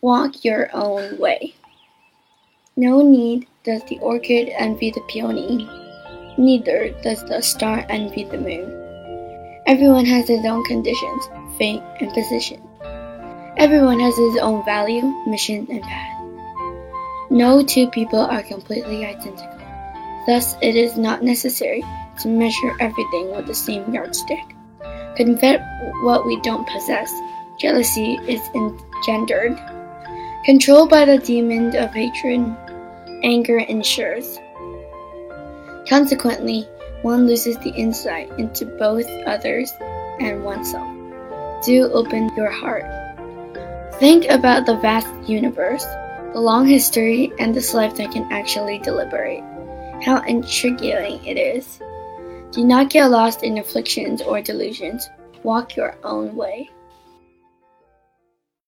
walk your own way. No need does the orchid envy the peony, neither does the star envy the moon. Everyone has his own conditions, fate, and position. Everyone has his own value, mission, and path. No two people are completely identical. Thus, it is not necessary to measure everything with the same yardstick. Covet what we don't possess. Jealousy is engendered. Controlled by the demon of hatred, anger ensures. Consequently, one loses the insight into both others and oneself. Do open your heart. Think about the vast universe, the long history, and this life that can actually deliberate. How intriguing it is. Do not get lost in afflictions or delusions. Walk your own way.